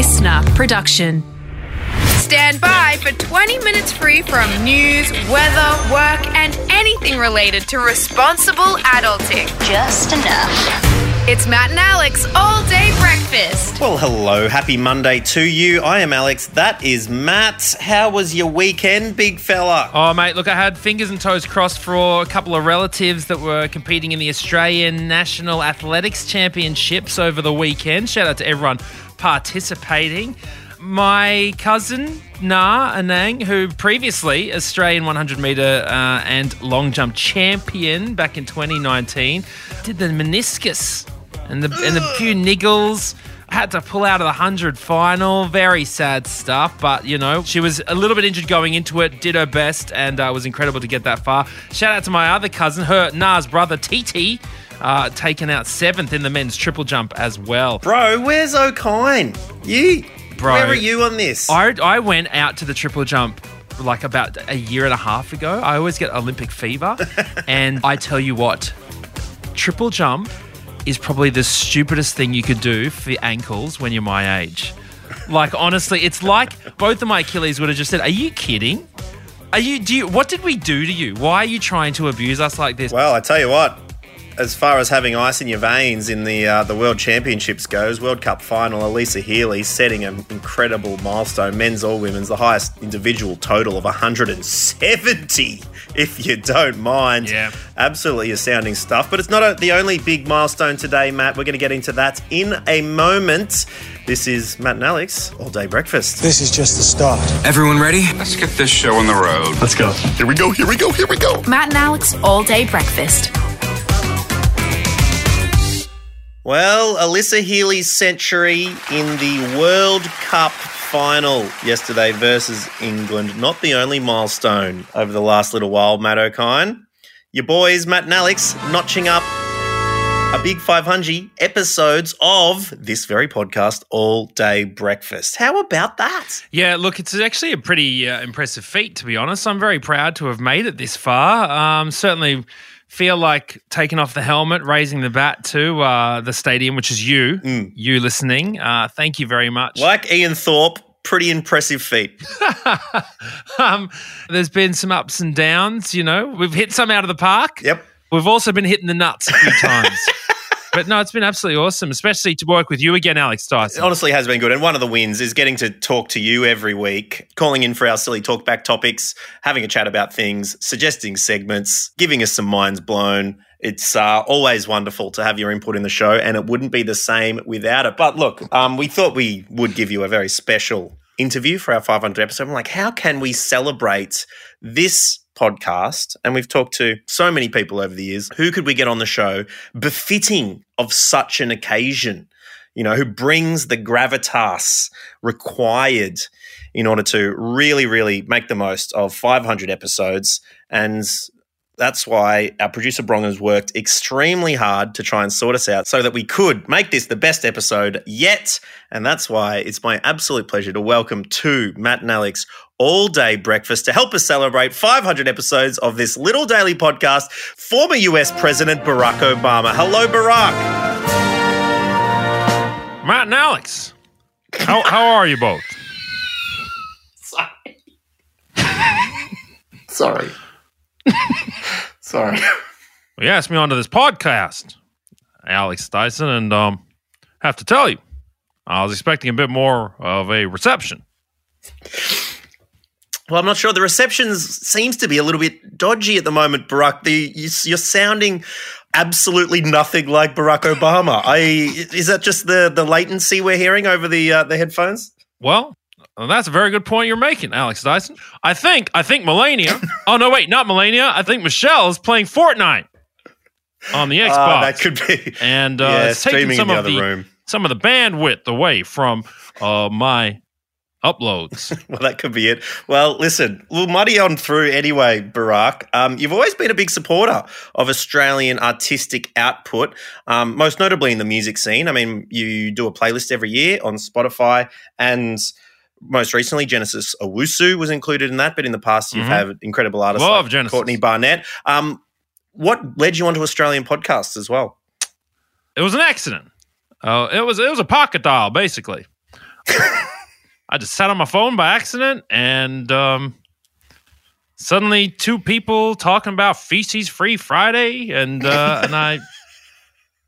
listener production. Stand by for 20 minutes free from news, weather, work, and anything related to responsible adulting. Just enough. It's Matt and Alex all day breakfast. Well, hello. Happy Monday to you. I am Alex. That is Matt. How was your weekend, big fella? Oh, mate, look, I had fingers and toes crossed for a couple of relatives that were competing in the Australian National Athletics Championships over the weekend. Shout out to everyone participating. My cousin, Naa Anang, who previously Australian 100 metre uh, and long jump champion back in 2019, did the meniscus and the, and the few niggles had to pull out of the 100 final. Very sad stuff, but you know, she was a little bit injured going into it, did her best, and uh, was incredible to get that far. Shout out to my other cousin, her Naa's brother, TT. Uh, taken out seventh in the men's triple jump as well. Bro, where's Okine? You, Bro, where are you on this? I, I went out to the triple jump like about a year and a half ago. I always get Olympic fever. and I tell you what, triple jump is probably the stupidest thing you could do for your ankles when you're my age. Like honestly, it's like both of my Achilles would have just said, "Are you kidding? Are you? Do you? What did we do to you? Why are you trying to abuse us like this?" well, I tell you what. As far as having ice in your veins in the uh, the World Championships goes, World Cup final, Alyssa Healy setting an incredible milestone, men's or women's, the highest individual total of 170, if you don't mind. Yeah. Absolutely astounding stuff. But it's not a, the only big milestone today, Matt. We're going to get into that in a moment. This is Matt and Alex, All Day Breakfast. This is just the start. Everyone ready? Let's get this show on the road. Let's go. Here we go, here we go, here we go. Matt and Alex all day breakfast. Well, Alyssa Healy's century in the World Cup final yesterday versus England. Not the only milestone over the last little while, Matt Okine. Your boys, Matt and Alex, notching up a big 500 episodes of this very podcast, All Day Breakfast. How about that? Yeah, look, it's actually a pretty uh, impressive feat, to be honest. I'm very proud to have made it this far. Um, certainly feel like taking off the helmet, raising the bat to uh, the stadium, which is you, you listening. Uh, thank you very much. Like Ian Thorpe, pretty impressive feat. um, there's been some ups and downs, you know. We've hit some out of the park. Yep. We've also been hitting the nuts a few times. But no, it's been absolutely awesome, especially to work with you again, Alex It honestly has been good. And one of the wins is getting to talk to you every week, calling in for our silly talkback topics, having a chat about things, suggesting segments, giving us some minds blown. It's uh, always wonderful to have your input in the show, and it wouldn't be the same without it. But look, um, we thought we would give you a very special interview for our 500 episode. I'm like, how can we celebrate this podcast? And we've talked to so many people over the years. Who could we get on the show befitting of such an occasion? You know, who brings the gravitas required in order to really, really make the most of 500 episodes. And that's why our producer Bron has worked extremely hard to try and sort us out so that we could make this the best episode yet. And that's why it's my absolute pleasure to welcome to Matt and Alex all day breakfast to help us celebrate 500 episodes of this little daily podcast, former US President Barack Obama. Hello, Barack. Matt and Alex, how, how are you both? Sorry. Sorry. Well, you asked me onto this podcast, Alex Dyson, and um, have to tell you, I was expecting a bit more of a reception. Well, I'm not sure. The reception seems to be a little bit dodgy at the moment, Barack. The you, you're sounding absolutely nothing like Barack Obama. I is that just the the latency we're hearing over the uh, the headphones? Well, that's a very good point you're making, Alex Dyson. I think I think Melania. oh no, wait, not Melania. I think Michelle is playing Fortnite on the Xbox. Ah, that could be. and uh, yeah, it's taking some the of other the room. some of the bandwidth away from uh, my uploads. Well, that could be it. Well, listen, we'll muddy on through anyway, Barack. Um, you've always been a big supporter of Australian artistic output, um, most notably in the music scene. I mean, you do a playlist every year on Spotify, and most recently, Genesis Owusu was included in that. But in the past, you've Mhm. had incredible artists Love like Genesis. Courtney Barnett. Um, what led you onto Australian podcasts as well? it was an accident. Uh, it was it was a pocket dial, basically. I just sat on my phone by accident and um, suddenly two people talking about feces free Friday and uh, and I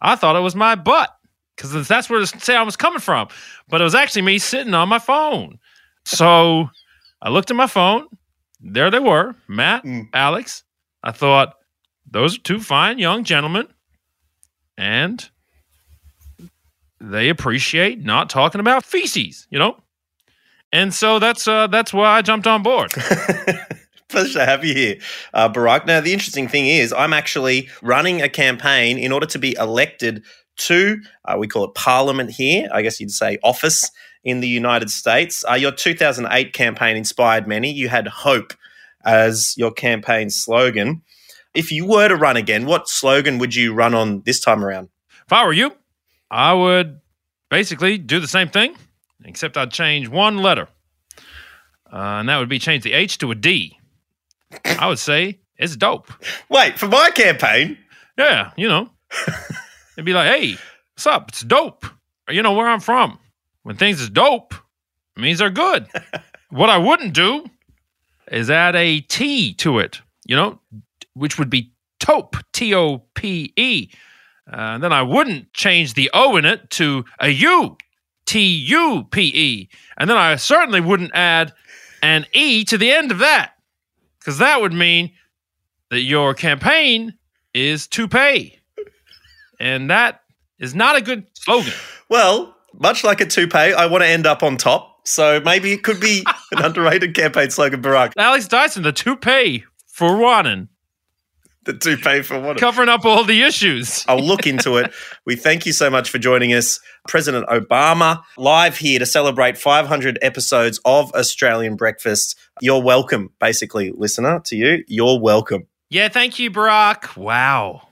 I thought it was my butt because that's where the sound was coming from, but it was actually me sitting on my phone. So I looked at my phone. There they were, Matt, Mm. Alex. I thought those are two fine young gentlemen, and they appreciate not talking about feces, you know. And so that's uh, that's why I jumped on board. Pleasure to have you here, uh, Barack. Now, the interesting thing is, I'm actually running a campaign in order to be elected to, uh, we call it Parliament here, I guess you'd say office in the United States. Uh, your 2008 campaign inspired many. You had hope as your campaign slogan. If you were to run again, what slogan would you run on this time around? If I were you, I would basically do the same thing, except I'd change one letter, uh, and that would be change the H to a D. I would say it's dope. Wait, for my campaign? Yeah, you know, it'd be like, hey, what's up? It's dope. You know where I'm from. When things is dope, it means they're good. what I wouldn't do is add a T to it, you know, which would be taupe, T O P E. Uh, and then I wouldn't change the O in it to a U, T U P E. And then I certainly wouldn't add an E to the end of that, because that would mean that your campaign is to pay. And that is not a good slogan. Well, much like a toupee, I want to end up on top. So maybe it could be an underrated campaign slogan, Barack. Alex Dyson, the toupee for one, The toupee for what? covering up all the issues. I'll look into it. We thank you so much for joining us. President Obama, live here to celebrate 500 episodes of Australian Breakfast. You're welcome, basically, listener, to you. You're welcome. Yeah, thank you, Barack. Wow.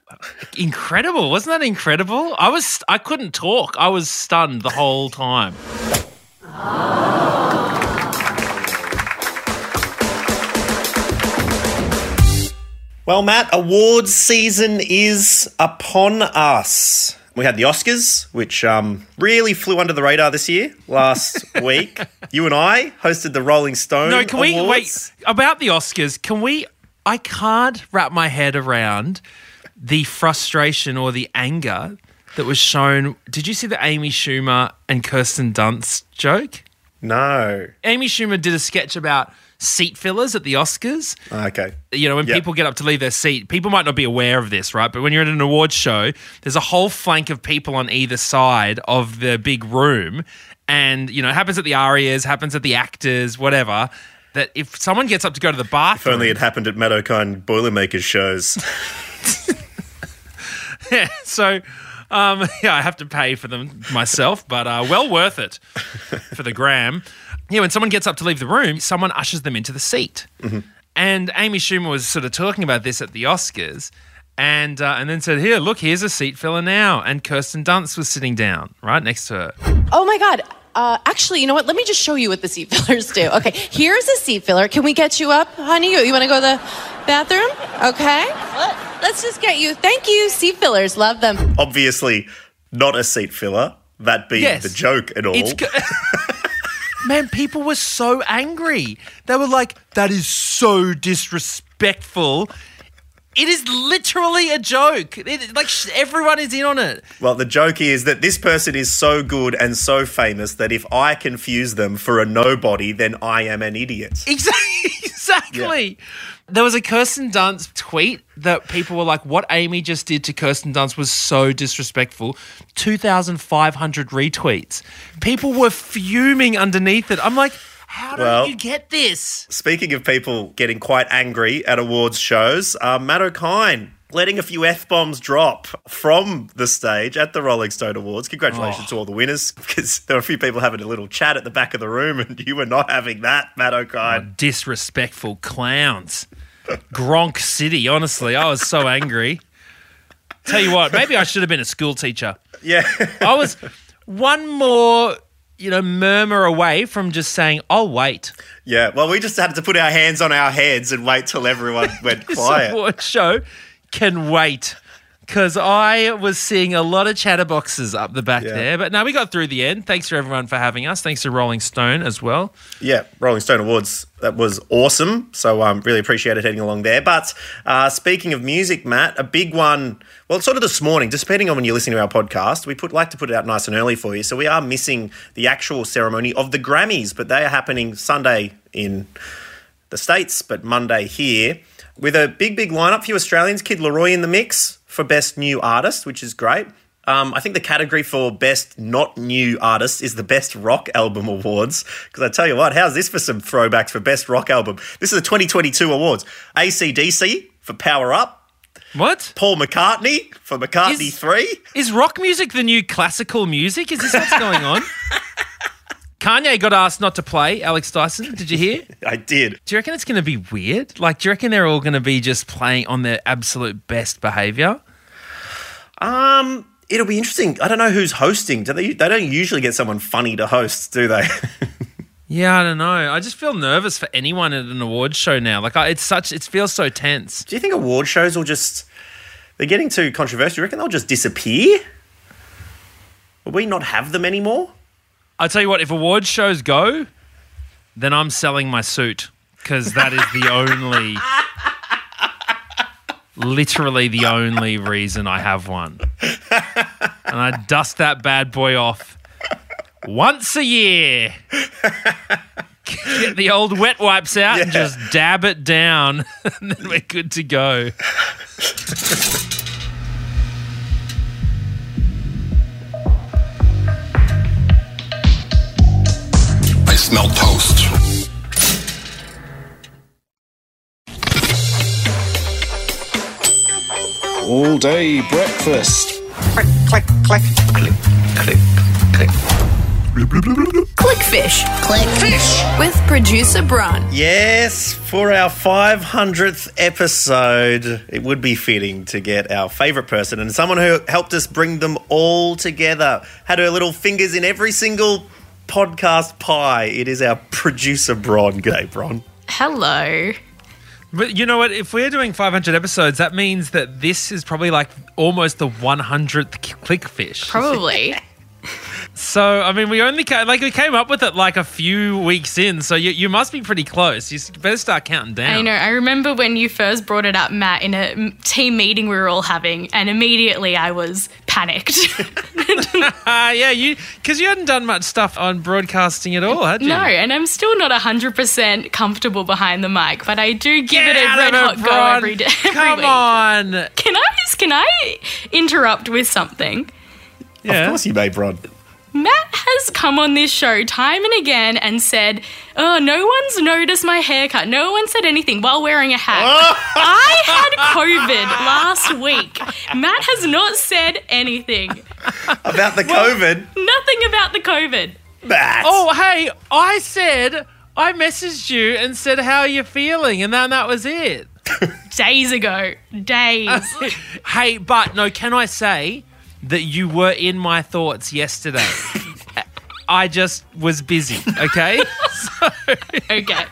Incredible. Wasn't that incredible? I was I couldn't talk. I was stunned the whole time. Ah. Well, Matt, awards season is upon us. We had the Oscars, which um, really flew under the radar this year. Last week, you and I hosted the Rolling Stone. No, can we wait about the Oscars? Can we I can't wrap my head around the frustration or the anger that was shown. Did you see the Amy Schumer and Kirsten Dunst joke? No. Amy Schumer did a sketch about seat fillers at the Oscars. Okay. You know, when Yep. people get up to leave their seat, people might not be aware of this, right? But when you're at an awards show, there's a whole flank of people on either side of the big room. And, you know, it happens at the ARIAs, happens at the actors, whatever. That if someone gets up to go to the bathroom. If only it happened at Matt Okine Boilermakers shows. Yeah, so um, yeah, I have to pay for them myself, but uh, well worth it for the gram. Yeah, when someone gets up to leave the room, someone ushers them into the seat. And Amy Schumer was sort of talking about this at the Oscars, and uh, and then said, "Here, look, here's a seat filler now." And Kirsten Dunst was sitting down right next to her. Oh my God. Uh, actually, you know what? Let me just show you what the seat fillers do. Okay, here's a seat filler. Can we get you up, honey? You, you want to go to the bathroom? Okay. Let, let's just get you. Thank you, seat fillers. Love them. Obviously, not a seat filler. That being Yes. the joke and all. Man, people were so angry. They were like, that is so disrespectful. It is literally a joke. It, like sh- everyone is in on it. well, the joke is that this person is so good and so famous that if I confuse them for a nobody, then I am an idiot. Exactly. exactly. There was a Kirsten Dunst tweet that people were like, what Amy just did to Kirsten Dunst was so disrespectful. 2,500 retweets. People were fuming underneath it. I'm like, how do Well- you get this? Speaking of people getting quite angry at awards shows, uh, Matt Okine letting a few F bombs drop from the stage at the Rolling Stone Awards. Congratulations oh. to all the winners because there were a few people having a little chat at the back of the room and you were not having that, Matt Okine. Oh, disrespectful clowns. Gronk City, honestly, I was so angry. Tell you what, maybe I should have been a school teacher. Yeah. I was one more, you know, murmur away from just saying, "I'll wait." yeah. Well, we just had to put our hands on our heads and wait till everyone went quiet. award show can wait. because I was seeing a lot of chatterboxes up the back Yeah. there. But now we got through the end. Thanks for everyone for having us. Thanks to Rolling Stone as well. Yeah, Rolling Stone Awards. That was awesome. So I um, really appreciated heading along there. But uh, speaking of music, Matt, a big one. Well, sort of this morning, depending on when you're listening to our podcast, we put like to put it out nice and early for you. So we are missing the actual ceremony of the Grammys, but they are happening Sunday in the States, but Monday here, with a big, big lineup for you Australians. Kid LAROI in the mix for Best New Artist, which is great. Um, I think the category for Best Not New Artist is the Best Rock Album Awards. Because I tell you what, how's this for some throwbacks for Best Rock Album? This is the 2022 awards. ACDC for Power Up, What? Paul McCartney for McCartney Is- 3. Is rock music the new classical music? Is this what's going on? Kanye got asked not to play Alex Dyson. Did you hear? I did. Do you reckon it's going to be weird? Like, do you reckon they're all going to be just playing on their absolute best behavior? Um, it'll be interesting. I don't know who's hosting. Do they? They don't usually get someone funny to host, do they? Yeah, I don't know. I just feel nervous for anyone at an awards show now. Like, I, it's such, it feels so tense. Do you think award shows will just they're getting too controversial? You reckon they'll just disappear? Will we not have them anymore? I'll tell you what, if awards shows go, then I'm selling my suit because that is the only, literally the only reason I have one. And I dust that bad boy off once a year. Get the old wet wipes out and just dab it down, and then we're good to go. Smell toast. All day breakfast. Click, click, click. Click, click, click. Clickfish. Clickfish. With producer Bron. Yes, for our 500th episode, it would be fitting to get our favourite person and someone who helped us bring them all together. Had her little fingers in every single podcast pie. It is our producer, Bron. G'day, Bron. Hello. But you know what? If we're doing 500 episodes, that means that this is probably like almost the 100th clickfish. Probably. So, I mean, we only ca- like we came up with it like a few weeks in, so you, you must be pretty close. You better start counting down. I know. I remember when you first brought it up, Matt, in a team meeting we were all having, and immediately I was panicked. Ah, yeah, you because you hadn't done much stuff on broadcasting at all, had you? no, and I'm still not 100% comfortable behind the mic, but I do give Get it a red hot it, go every day. every Come week. on. Can I just, can I interrupt with something? Yeah. Of course you may, Bron. Matt has come on this show time and again and said, Oh, no one's noticed my haircut. No one said anything while wearing a hat. I had COVID last week. Matt has not said anything. About the COVID. Nothing about the COVID. Matt. Oh, hey, I said I messaged you and said how are you feeling, and then that was it. Days ago. Days. Hey, but no, can I say that you were in my thoughts yesterday? I just was busy, okay? okay.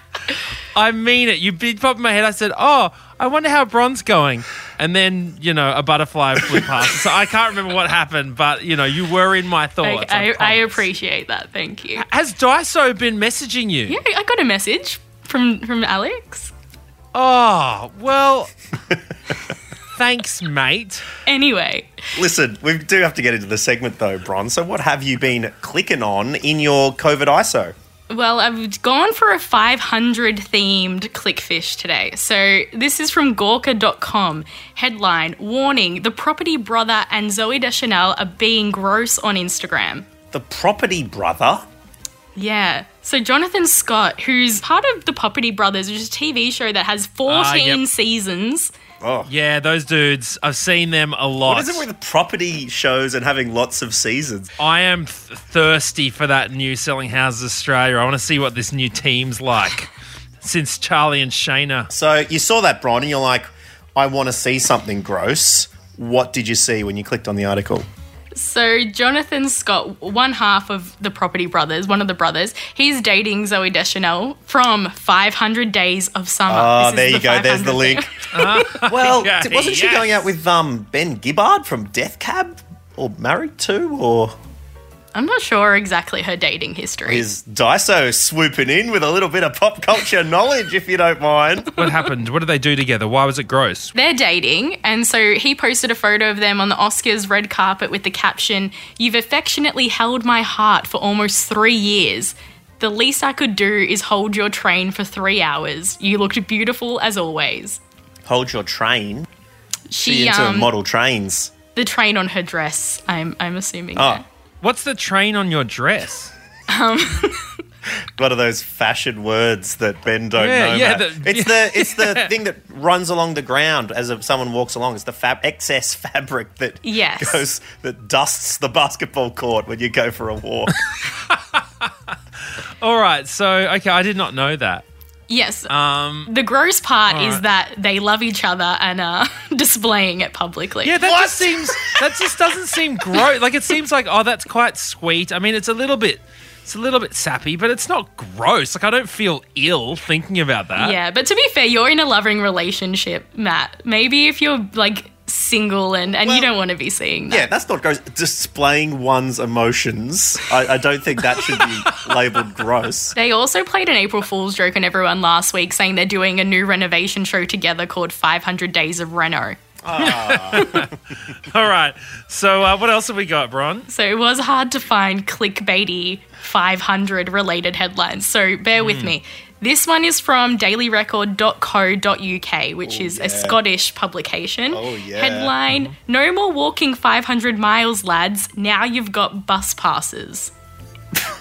I mean it. You big pop in my head. I said, "Oh, I wonder how Bron's going," and then you know a butterfly flew past. so I can't remember what happened, but you know you were in my thoughts. I, I, I appreciate that. Thank you. Has Dyso been messaging you? Yeah, I got a message from from Alex. Oh well. Thanks, mate. Anyway, Listen, we do have to get into the segment though, Bron. So, what have you been clicking on in your COVID ISO? Well, I've gone for a 500 themed clickfish today. So this is from Gawker.com. Headline Warning The property brother and Zooey Deschanel are being gross on Instagram. The Property Brother. Yeah. So Jonathan Scott, who's part of the Property Brothers, which is a TV show that has 14 Ah, yep. seasons. Oh. Yeah, those dudes. I've seen them a lot. What is it with property shows and having lots of seasons? I am th- thirsty for that new Selling Houses Australia. I want to see what this new team's like since Charlie and Shaynna. So, you saw that, Bron, and you're like, I want to see something gross. What did you see when you clicked on the article? So Jonathan Scott, one half of the Property Brothers, one of the brothers, he's dating Zooey Deschanel from 500 Days of Summer. Oh, This there you go. There's the link. thing. well, Yeah, wasn't she yes. going out with um, Ben Gibbard from Death Cab? Or married to? Or I'm not sure exactly her dating history. is Dyso swooping in with a little bit of pop culture knowledge, if you don't mind? What happened? What did they do together? Why was it gross? They're dating, and so he posted a photo of them on the Oscars red carpet with the caption, You've affectionately held my heart for almost three years. The least I could do is hold your train for three hours. You looked beautiful as always. Hold your train. She, She into um, model trains. the train on her dress, I'm, I'm assuming. Oh, there. What's the train on your dress? Um, one of those fashion words that Ben don't Yeah, know. yeah, Matt. the- it's the it's the thing that runs along the ground as if someone walks along. It's the fab excess fabric that Yes. goes that dusts the basketball court when you go for a walk. All right, so okay, I did not know that. Yes. Um, the gross part all is that they love each other and are displaying it publicly. yeah, that just seems that just doesn't seem gross. Like it seems like oh, that's quite sweet. I mean, it's a little bit, it's a little bit sappy, but it's not gross. Like I don't feel ill thinking about that. Yeah, but to be fair, you're in a loving relationship, Matt. Maybe if you're like single and, and you don't want to be seeing that. yeah, that's not gross. Displaying one's emotions. I, I don't think that should be labelled gross. They also played an April Fool's joke on everyone last week saying they're doing a new renovation show together called 500 Days of Reno. Ah. All right. So uh, what else have we got, Bron? So it was hard to find clickbaity 500 related headlines. So bear with me. This one is from dailyrecord.co.uk, which oh, is a Scottish publication. Oh, yeah. Headline No more walking 500 miles, lads. Now you've got bus passes.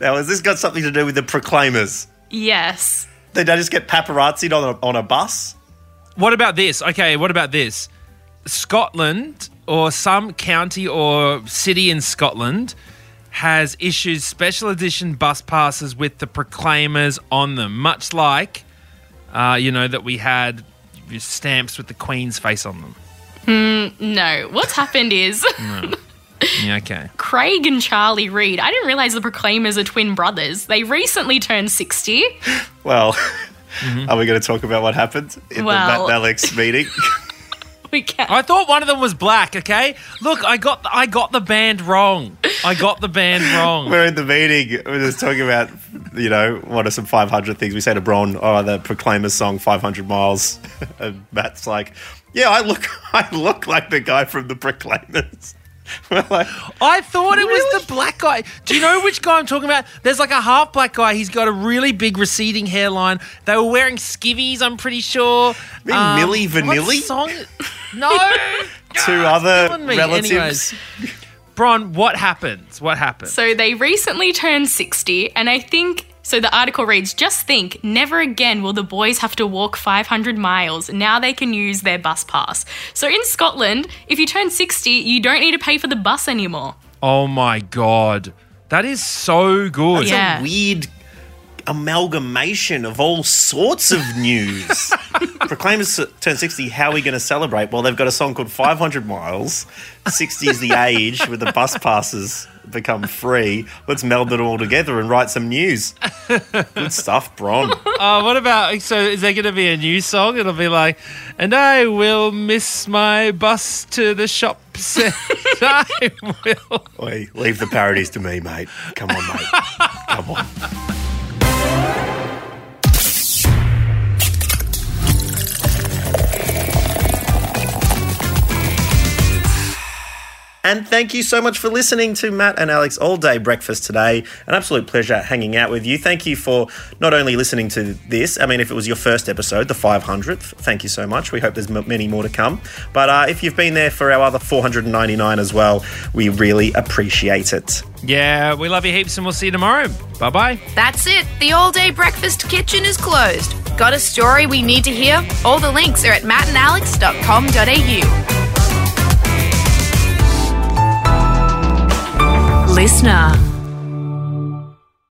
Now, has this got something to do with the Proclaimers? Yes. Did they just get paparazzied on a, on a bus? What about this? Okay, what about this? Scotland or some county or city in Scotland has issued special edition bus passes with the Proclaimers on them, much like, uh, you know, that we had stamps with the Queen's face on them. No. What's happened is Yeah, okay. Craig and Charlie Reid. I didn't realize the Proclaimers are twin brothers. They recently turned 60. Well, are we going to talk about what happened in Well- the Matt and Alex meeting? We can. I thought one of them was black. Okay, look, I got I got the band wrong. I got the band wrong. We're in the meeting. We're just talking about, you know, what are some 500 things. We say to Bron, oh, the Proclaimers song, 500 Miles. And Matt's like, yeah, I look, I look like the guy from the Proclaimers. We're like, I thought it was the black guy. Do you know which guy I'm talking about? There's like a half black guy. He's got a really big receding hairline. They were wearing skivvies, I'm pretty sure. mean um, Milli Vanilli? what song? No. two other relatives. Anyways. Bron, what happens? What happened? So they recently turned 60, and I think. So the article reads Just think, never again will the boys have to walk 500 miles. Now they can use their bus pass. So in Scotland, if you turn 60, you don't need to pay for the bus anymore. oh my god. That is so good. It's Yeah. a weird amalgamation of all sorts of news. Proclaimers turn 60. How are we going to celebrate? Well, they've got a song called 500 Miles. 60 is the age with the bus passes become free. Let's meld it all together and write some news. Good stuff, Bron. Uh, what about so? Is there going to be a new song? It'll be like, and I will miss my bus to the shops. and I will. Oi, leave the parodies to me, mate. Come on, mate. Come on. And thank you so much for listening to Matt and Alex All Day Breakfast today. An absolute pleasure hanging out with you. Thank you for not only listening to this, I mean, if it was your first episode, the 500th, thank you so much. We hope there's m- many more to come. But uh, if you've been there for our other 499 as well, we really appreciate it. Yeah, we love you heaps, and we'll see you tomorrow. Bye bye. That's it. The all day breakfast kitchen is closed. Got a story we need to hear? All the links are at mattandalex.com.au. Listener.